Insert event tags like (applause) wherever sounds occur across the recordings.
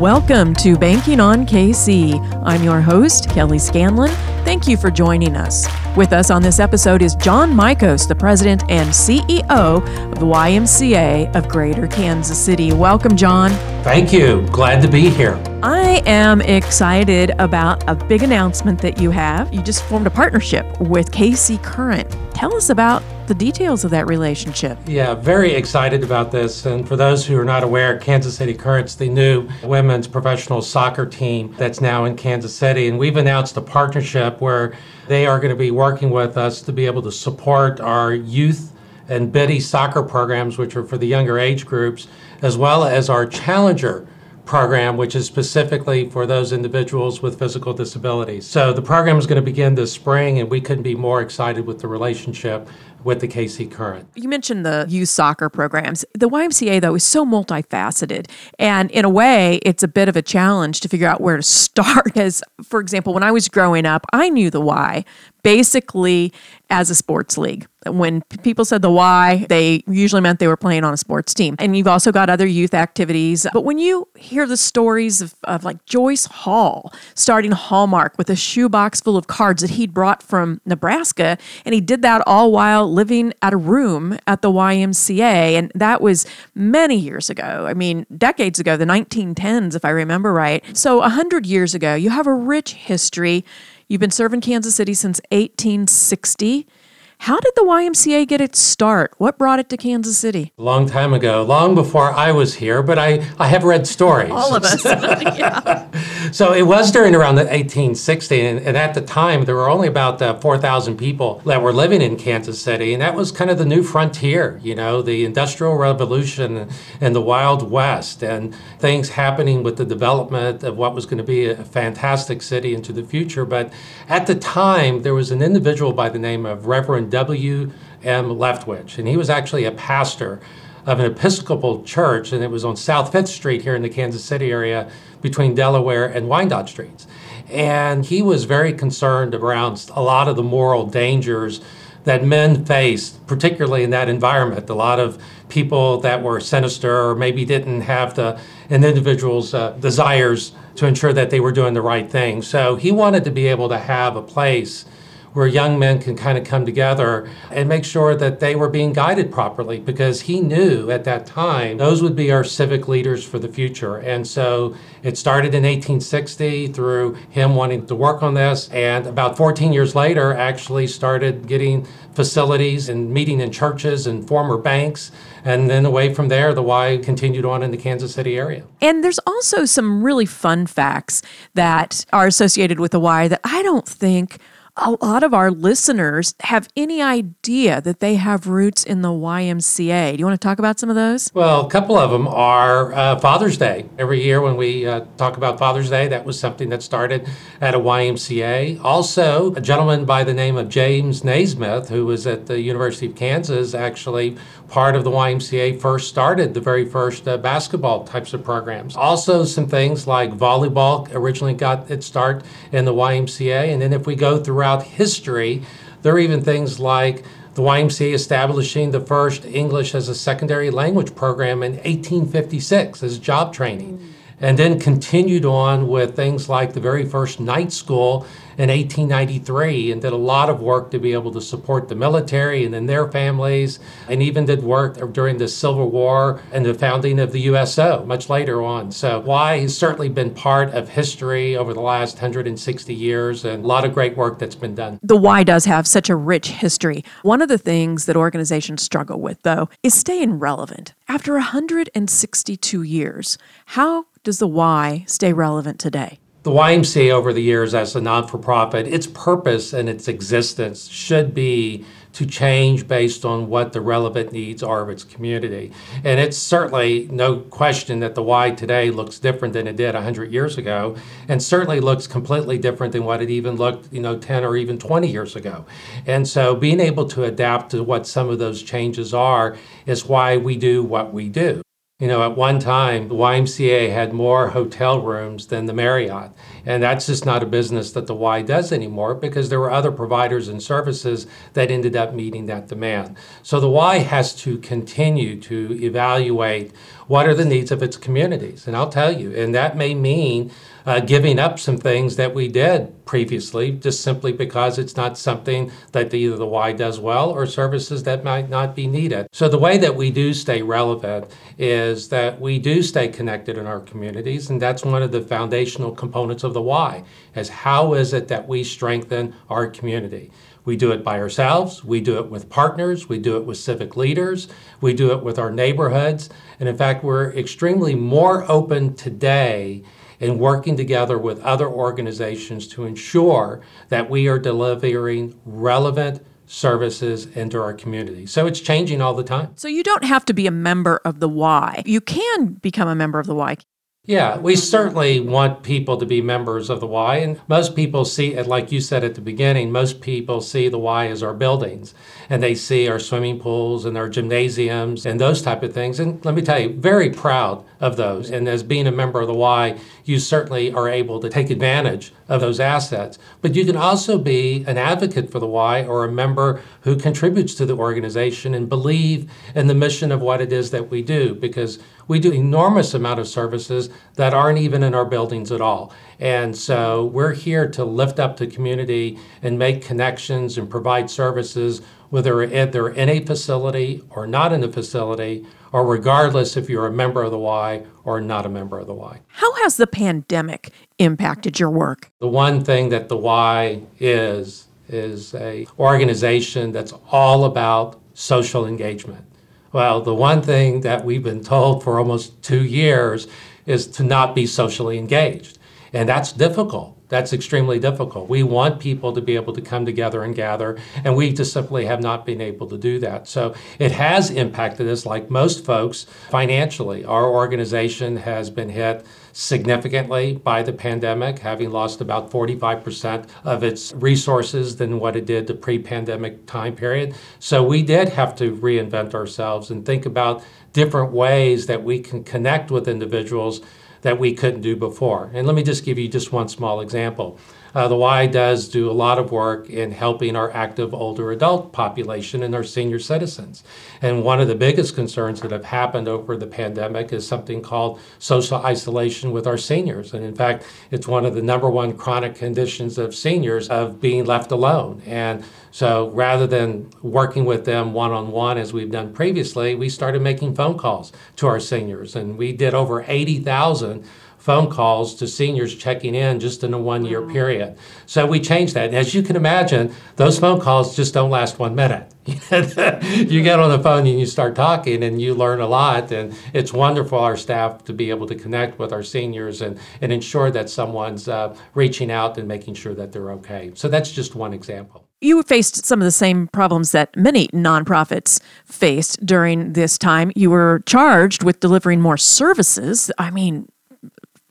Welcome to Banking on KC. I'm your host, Kelly Scanlon. Thank you for joining us. With us on this episode is John Michos, the president and CEO of the YMCA of Greater Kansas City. Welcome, John. Thank you. Glad to be here. I am excited about a big announcement that you have. You just formed a partnership with KC Current. Tell us about the details of that relationship. Yeah, very excited about this. And for those who are not aware, Kansas City Current's the new women's professional soccer team that's now in Kansas City. And we've announced a partnership where they are going to be working with us to be able to support our youth and Bitty soccer programs, which are for the younger age groups, as well as our challenger program, which is specifically for those individuals with physical disabilities. So the program is going to begin this spring, and we couldn't be more excited with the relationship with the KC Current. You mentioned the youth soccer programs. The YMCA, though, is so multifaceted. And in a way, it's a bit of a challenge to figure out where to (laughs) start. Because, for example, when I was growing up, I knew the Y basically as a sports league. When people said the Y, they usually meant they were playing on a sports team. And you've also got other youth activities. But when you hear the stories of, of like Joyce Hall starting Hallmark with a shoebox full of cards that he'd brought from Nebraska, and he did that all while living at a room at the YMCA. And that was many years ago. I mean, decades ago, the 1910s, if I remember right. So, 100 years ago, you have a rich history. You've been serving Kansas City since 1860. How did the YMCA get its start? What brought it to Kansas City? A long time ago, long before I was here, but I, I have read stories. All of us. (laughs) (laughs) yeah. So it was during around the 1860, and, and at the time there were only about uh, 4,000 people that were living in Kansas City, and that was kind of the new frontier, you know, the Industrial Revolution and the Wild West, and things happening with the development of what was going to be a fantastic city into the future. But at the time, there was an individual by the name of Reverend W. M. Leftwich, and he was actually a pastor of an Episcopal church, and it was on South Fifth Street here in the Kansas City area between Delaware and Wyandotte Streets. And he was very concerned around a lot of the moral dangers that men faced, particularly in that environment. A lot of people that were sinister or maybe didn't have the an individual's uh, desires to ensure that they were doing the right thing. So he wanted to be able to have a place where young men can kind of come together and make sure that they were being guided properly because he knew at that time those would be our civic leaders for the future. And so it started in 1860 through him wanting to work on this. And about 14 years later, actually started getting facilities and meeting in churches and former banks. And then away from there, the Y continued on in the Kansas City area. And there's also some really fun facts that are associated with the Y that I don't think a lot of our listeners have any idea that they have roots in the YMCA. Do you want to talk about some of those? Well, a couple of them are uh, Father's Day. Every year when we uh, talk about Father's Day, that was something that started at a YMCA. Also, a gentleman by the name of James Naismith, who was at the University of Kansas, actually part of the YMCA, first started the very first uh, basketball types of programs. Also, some things like volleyball originally got its start in the YMCA. And then if we go throughout history. There are even things like the YMCA establishing the first English as a secondary language program in 1856 as job training, mm. And then continued on with things like the very first night school in 1893 and did a lot of work to be able to support the military and then their families, and even did work during the Civil War and the founding of the USO much later on. So, Y has certainly been part of history over the last 160 years and a lot of great work that's been done. The Y does have such a rich history. One of the things that organizations struggle with, though, is staying relevant. After 162 years, how does the Y stay relevant today? The YMCA over the years as a non for profit, its purpose and its existence should be to change based on what the relevant needs are of its community. And it's certainly no question that the Y today looks different than it did 100 years ago, and certainly looks completely different than what it even looked, you know, 10 or even 20 years ago. And so being able to adapt to what some of those changes are is why we do what we do. You know, at one time, the YMCA had more hotel rooms than the Marriott. And that's just not a business that the Y does anymore because there were other providers and services that ended up meeting that demand. So the Y has to continue to evaluate what are the needs of its communities. And I'll tell you, and that may mean uh, giving up some things that we did previously just simply because it's not something that either the Y does well or services that might not be needed. So the way that we do stay relevant is that we do stay connected in our communities, and that's one of the foundational components of the Y, is how is it that we strengthen our community? We do it by ourselves, we do it with partners, we do it with civic leaders, we do it with our neighborhoods, and in fact, we're extremely more open today in working together with other organizations to ensure that we are delivering relevant services into our community. So it's changing all the time. So you don't have to be a member of the Y. You can become a member of the Y. Yeah, we certainly want people to be members of the Y. And most people see it, like you said at the beginning, most people see the Y as our buildings. And they see our swimming pools and our gymnasiums and those type of things. And let me tell you, very proud of those. And as being a member of the Y, you certainly are able to take advantage of those assets. But you can also be an advocate for the Y or a member who contributes to the organization and believe in the mission of what it is that we do because we do enormous amount of services that aren't even in our buildings at all. And so we're here to lift up the community and make connections and provide services whether they're in a facility or not in a facility or regardless if you're a member of the Y or not a member of the Y. How has the pandemic impacted your work? The one thing that the Y is is a organization that's all about social engagement. Well, the one thing that we've been told for almost 2 years is to not be socially engaged. And that's difficult that's extremely difficult. We want people to be able to come together and gather, and we just simply have not been able to do that. So it has impacted us, like most folks, financially. Our organization has been hit significantly by the pandemic, having lost about 45% of its resources than what it did the pre pandemic time period. So we did have to reinvent ourselves and think about different ways that we can connect with individuals that we couldn't do before. And let me just give you just one small example. Uh, the Y does do a lot of work in helping our active older adult population and our senior citizens. And one of the biggest concerns that have happened over the pandemic is something called social isolation with our seniors. And in fact, it's one of the number one chronic conditions of seniors of being left alone. And so rather than working with them one on one as we've done previously, we started making phone calls to our seniors. And we did over 80,000 phone calls to seniors checking in just in a one year mm. period. So we changed that. And as you can imagine, those phone calls just don't last one minute. (laughs) you get on the phone and you start talking and you learn a lot. And it's wonderful, our staff, to be able to connect with our seniors and, and ensure that someone's uh, reaching out and making sure that they're okay. So that's just one example. You faced some of the same problems that many nonprofits faced during this time. You were charged with delivering more services. I mean,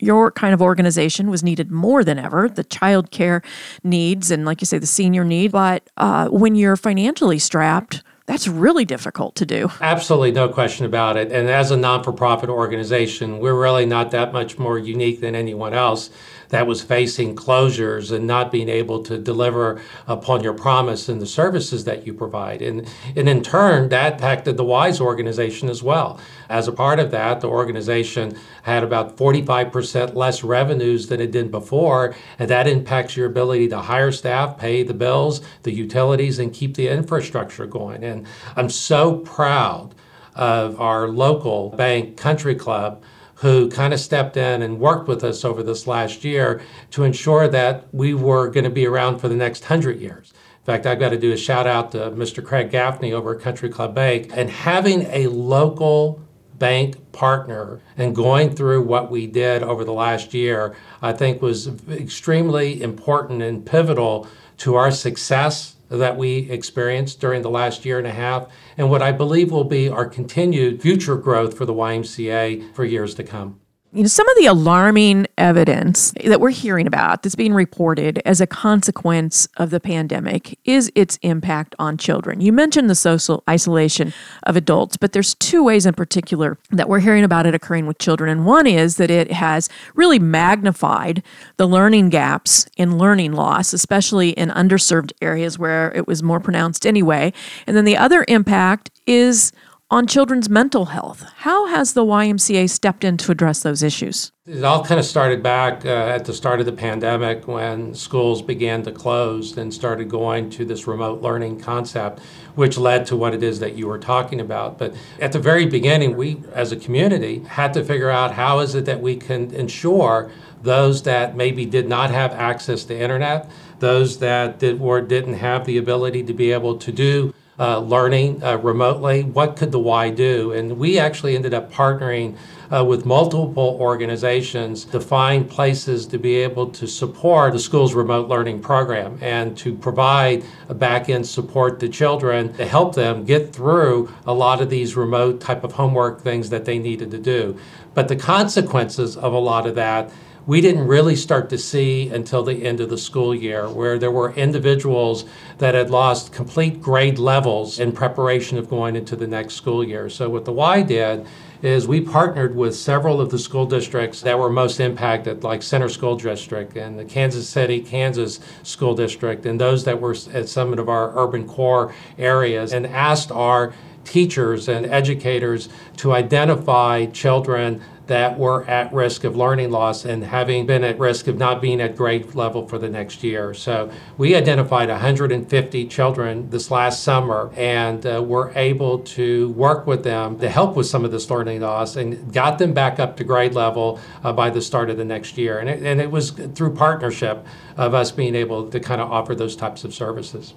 your kind of organization was needed more than ever the child care needs and like you say the senior need but uh, when you're financially strapped that's really difficult to do. Absolutely, no question about it. And as a non for profit organization, we're really not that much more unique than anyone else that was facing closures and not being able to deliver upon your promise and the services that you provide. And, and in turn, that impacted the Y's organization as well. As a part of that, the organization had about 45% less revenues than it did before, and that impacts your ability to hire staff, pay the bills, the utilities, and keep the infrastructure going. And I'm so proud of our local bank, Country Club who kind of stepped in and worked with us over this last year to ensure that we were going to be around for the next hundred years. In fact, I've got to do a shout out to Mr. Craig Gaffney over at Country Club Bank and having a local bank partner and going through what we did over the last year, I think was extremely important and pivotal to our success that we experienced during the last year and a half, and what I believe will be our continued future growth for the YMCA for years to come. You know, some of the alarming evidence that we're hearing about that's being reported as a consequence of the pandemic is its impact on children. You mentioned the social isolation of adults, but there's two ways in particular that we're hearing about it occurring with children. And one is that it has really magnified the learning gaps in learning loss, especially in underserved areas where it was more pronounced anyway. And then the other impact is on children's mental health. How has the YMCA stepped in to address those issues? It all kind of started back uh, at the start of the pandemic when schools began to close and started going to this remote learning concept, which led to what it is that you were talking about. But at the very beginning, we as a community had to figure out how is it that we can ensure those that maybe did not have access to internet, those that did or didn't have the ability to be able to do uh, learning uh, remotely. What could the Y do? And we actually ended up partnering uh, with multiple organizations to find places to be able to support the school's remote learning program and to provide a back end support to children to help them get through a lot of these remote type of homework things that they needed to do. But the consequences of a lot of that we didn't really start to see until the end of the school year, where there were individuals that had lost complete grade levels in preparation of going into the next school year. So, what the Y did is we partnered with several of the school districts that were most impacted, like Center School District and the Kansas City, Kansas School District, and those that were at some of our urban core areas, and asked our teachers and educators to identify children that were at risk of learning loss and having been at risk of not being at grade level for the next year. So we identified 150 children this last summer and uh, were able to work with them to help with some of this learning loss and got them back up to grade level uh, by the start of the next year. And it, and it was through partnership of us being able to kind of offer those types of services.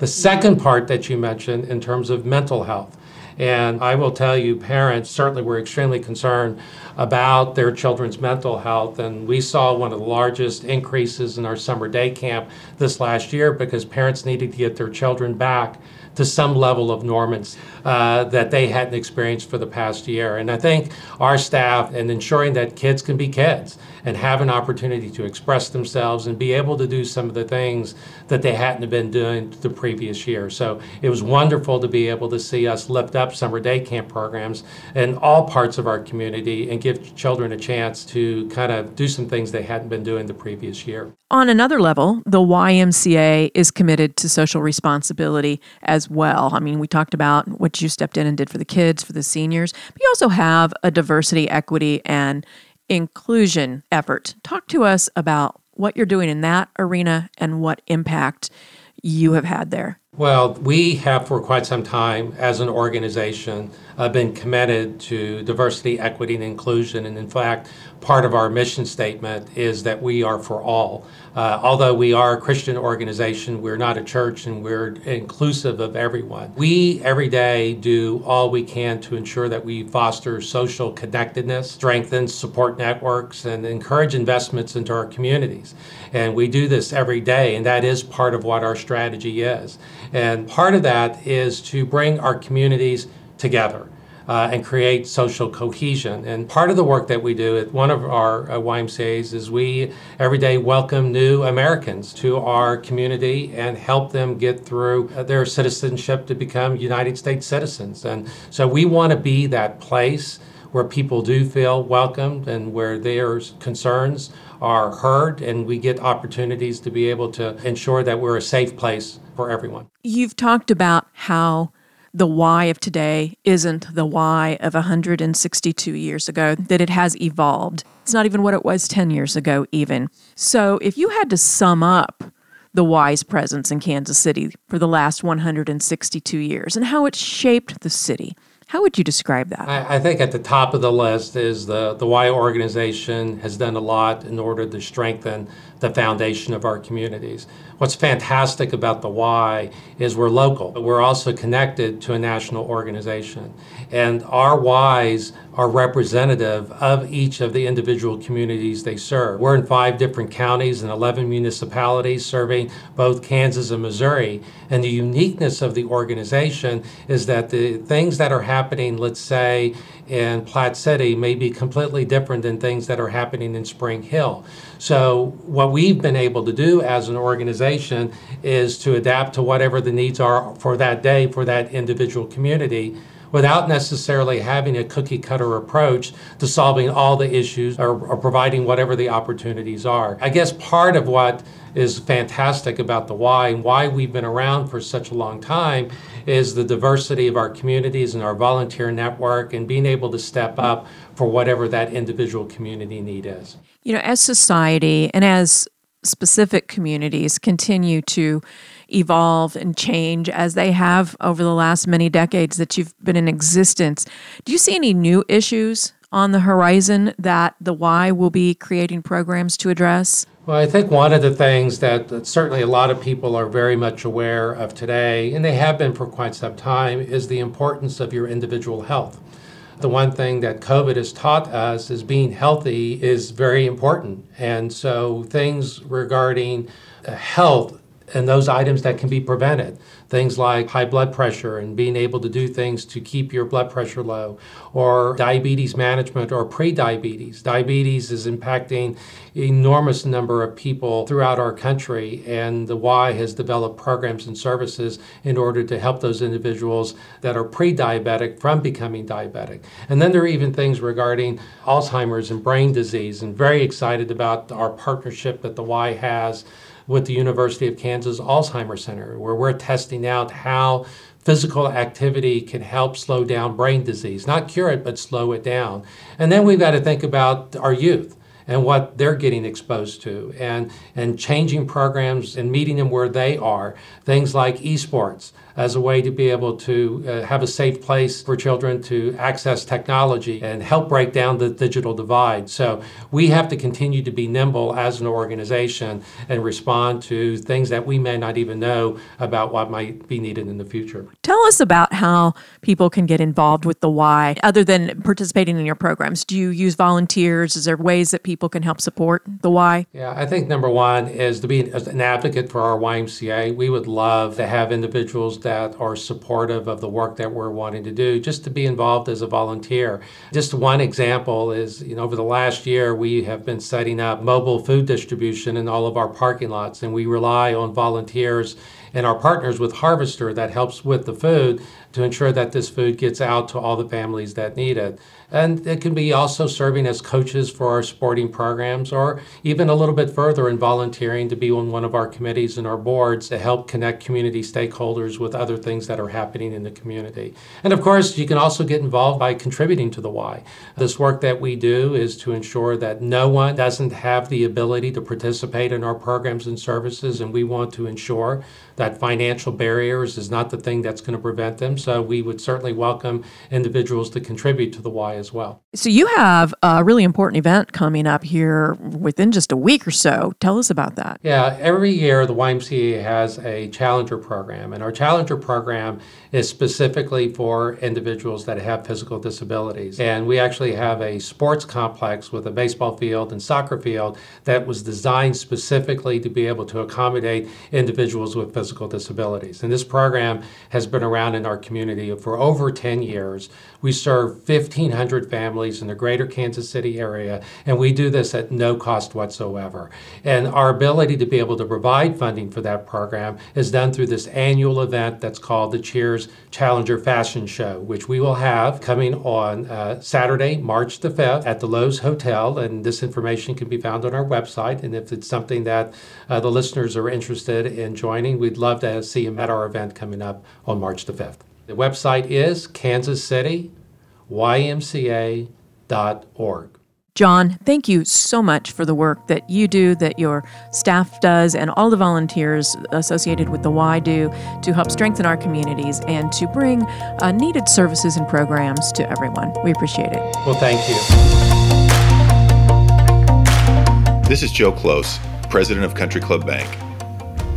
The second part that you mentioned in terms of mental health. And I will tell you, parents certainly were extremely concerned about their children's mental health. And we saw one of the largest increases in our summer day camp this last year because parents needed to get their children back to some level of normancy uh, that they hadn't experienced for the past year. And I think our staff and ensuring that kids can be kids and have an opportunity to express themselves and be able to do some of the things that they hadn't been doing the previous year. So it was wonderful to be able to see us lift up summer day camp programs in all parts of our community and give children a chance to kind of do some things they hadn't been doing the previous year. On another level, the YMCA is committed to social responsibility as well. I mean, we talked about what you stepped in and did for the kids, for the seniors, but you also have a diversity, equity, and inclusion effort. Talk to us about what you're doing in that arena and what impact you have had there. Well, we have for quite some time as an organization uh, been committed to diversity, equity, and inclusion. And in fact, part of our mission statement is that we are for all. Uh, although we are a Christian organization, we're not a church and we're inclusive of everyone. We every day do all we can to ensure that we foster social connectedness, strengthen support networks, and encourage investments into our communities. And we do this every day, and that is part of what our strategy is. And part of that is to bring our communities together uh, and create social cohesion. And part of the work that we do at one of our uh, YMCA's is we every day welcome new Americans to our community and help them get through uh, their citizenship to become United States citizens. And so we want to be that place where people do feel welcomed and where their concerns are heard and we get opportunities to be able to ensure that we're a safe place for everyone. You've talked about how the Y of today isn't the Y of 162 years ago, that it has evolved. It's not even what it was 10 years ago, even. So, if you had to sum up the Y's presence in Kansas City for the last 162 years and how it shaped the city, how would you describe that? I, I, think at the top of the list is the, the Y organization has done a lot in order to strengthen the foundation of our communities. What's fantastic about the Y is we're local, but we're also connected to a national organization. And our Ys are representative of each of the individual communities they serve. We're in five different counties and 11 municipalities serving both Kansas and Missouri. And the uniqueness of the organization is that the things that are happening, let's say, in Platte City may be completely different than things that are happening in Spring Hill. So, what we've been able to do as an organization is to adapt to whatever the needs are for that day, for that individual community without necessarily having a cookie cutter approach to solving all the issues or, or, providing whatever the opportunities are. I guess part of what is fantastic about the Y and why we've been around for such a long time is the diversity of our communities and our volunteer network and being able to step up for whatever that individual community need is. You know, as society and as specific communities continue to evolve and change as they have over the last many decades that you've been in existence. Do you see any new issues on the horizon that the Y will be creating programs to address? Well, I think one of the things that, that, certainly a lot of people are very much aware of today, and they have been for quite some time, is the importance of your individual health. The one thing that COVID has taught us is being healthy is very important. And so things regarding uh, health and those items that can be prevented. Things like high blood pressure and being able to do things to keep your blood pressure low, or diabetes management or pre-diabetes. Diabetes is impacting enormous number of people throughout our country, and the Y has developed programs and services in order to help those individuals that are pre-diabetic from becoming diabetic. And then there are even things regarding Alzheimer's and brain disease, and very excited about our partnership that the Y has with the University of Kansas Alzheimer's Center, where we're testing out how physical activity can help slow down brain disease, not cure it, but slow it down. And then we've got to think about our youth and what they're getting exposed to and, and changing programs and meeting them where they are. Things like esports as a way to be able to uh, have a safe place for children to access technology and help break down the digital divide. So we have to continue to be nimble as an organization and respond to things that we may not even know about what might be needed in the future. Tell us about how people can get involved with the Y other than participating in your programs. Do you use volunteers? Is there ways that people can help support the Y? Yeah, I think number one is to be an advocate for our YMCA. We would love to have individuals that that are supportive of the work that we're wanting to do, just to be involved as a volunteer. Just one example is, you know, over the last year, we have been setting up mobile food distribution in all of our parking lots, and we rely on volunteers and our partners with Harvester that helps with the food to ensure that this food gets out to all the families that need it. And it can be also serving as coaches for our sporting programs or even a little bit further in volunteering to be on one of our committees and our boards to help connect community stakeholders with other things that are happening in the community. And of course, you can also get involved by contributing to the Y. This work that we do is to ensure that no one doesn't have the ability to participate in our programs and services, and we want to ensure that financial barriers is not the thing that's going to prevent them. So we would certainly welcome individuals to contribute to the Y as well. So you have a really important event coming up here within just a week or so. Tell us about that. Yeah, every year the YMCA has a Challenger program, and our Challenger program is specifically for individuals that have physical disabilities. And we actually have a sports complex with a baseball field and soccer field that was designed specifically to be able to accommodate individuals with physical disabilities. And this program has been around in our community for over 10 years. We serve 1,500 families in the greater Kansas City area, and we do this at no cost whatsoever. And our ability to be able to provide funding for that program is done through this annual event that's called the Cheers Challenger Fashion Show, which we will have coming on uh, Saturday, March the 5th at the Loews Hotel. And this information can be found on our website. And if it's something that uh, the listeners are interested in joining, we'd love to see him at our event coming up on March the 5th. The website is kansascityymca.org. John, thank you so much for the work that you do, that your staff does, and all the volunteers associated with the Y do to help strengthen our communities and to bring uh, needed services and programs to everyone. We appreciate it. Well, thank you. This is Joe Close, president of Country Club Bank.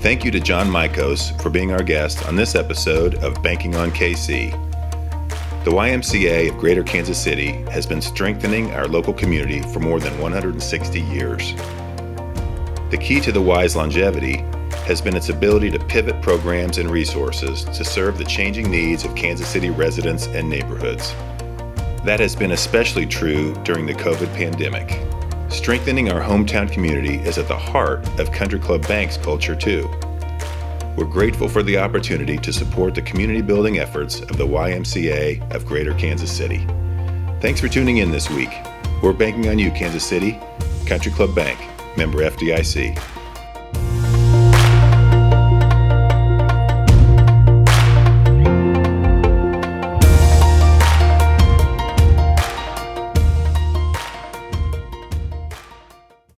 Thank you to John Maikos for being our guest on this episode of Banking on KC. The YMCA of Greater Kansas City has been strengthening our local community for more than 160 years. The key to the Y's longevity has been its ability to pivot programs and resources to serve the changing needs of Kansas City residents and neighborhoods. That has been especially true during the COVID pandemic. Strengthening our hometown community is at the heart of Country Club Bank's culture, too. We're grateful for the opportunity to support the community building efforts of the YMCA of Greater Kansas City. Thanks for tuning in this week. We're banking on you, Kansas City. Country Club Bank, member FDIC.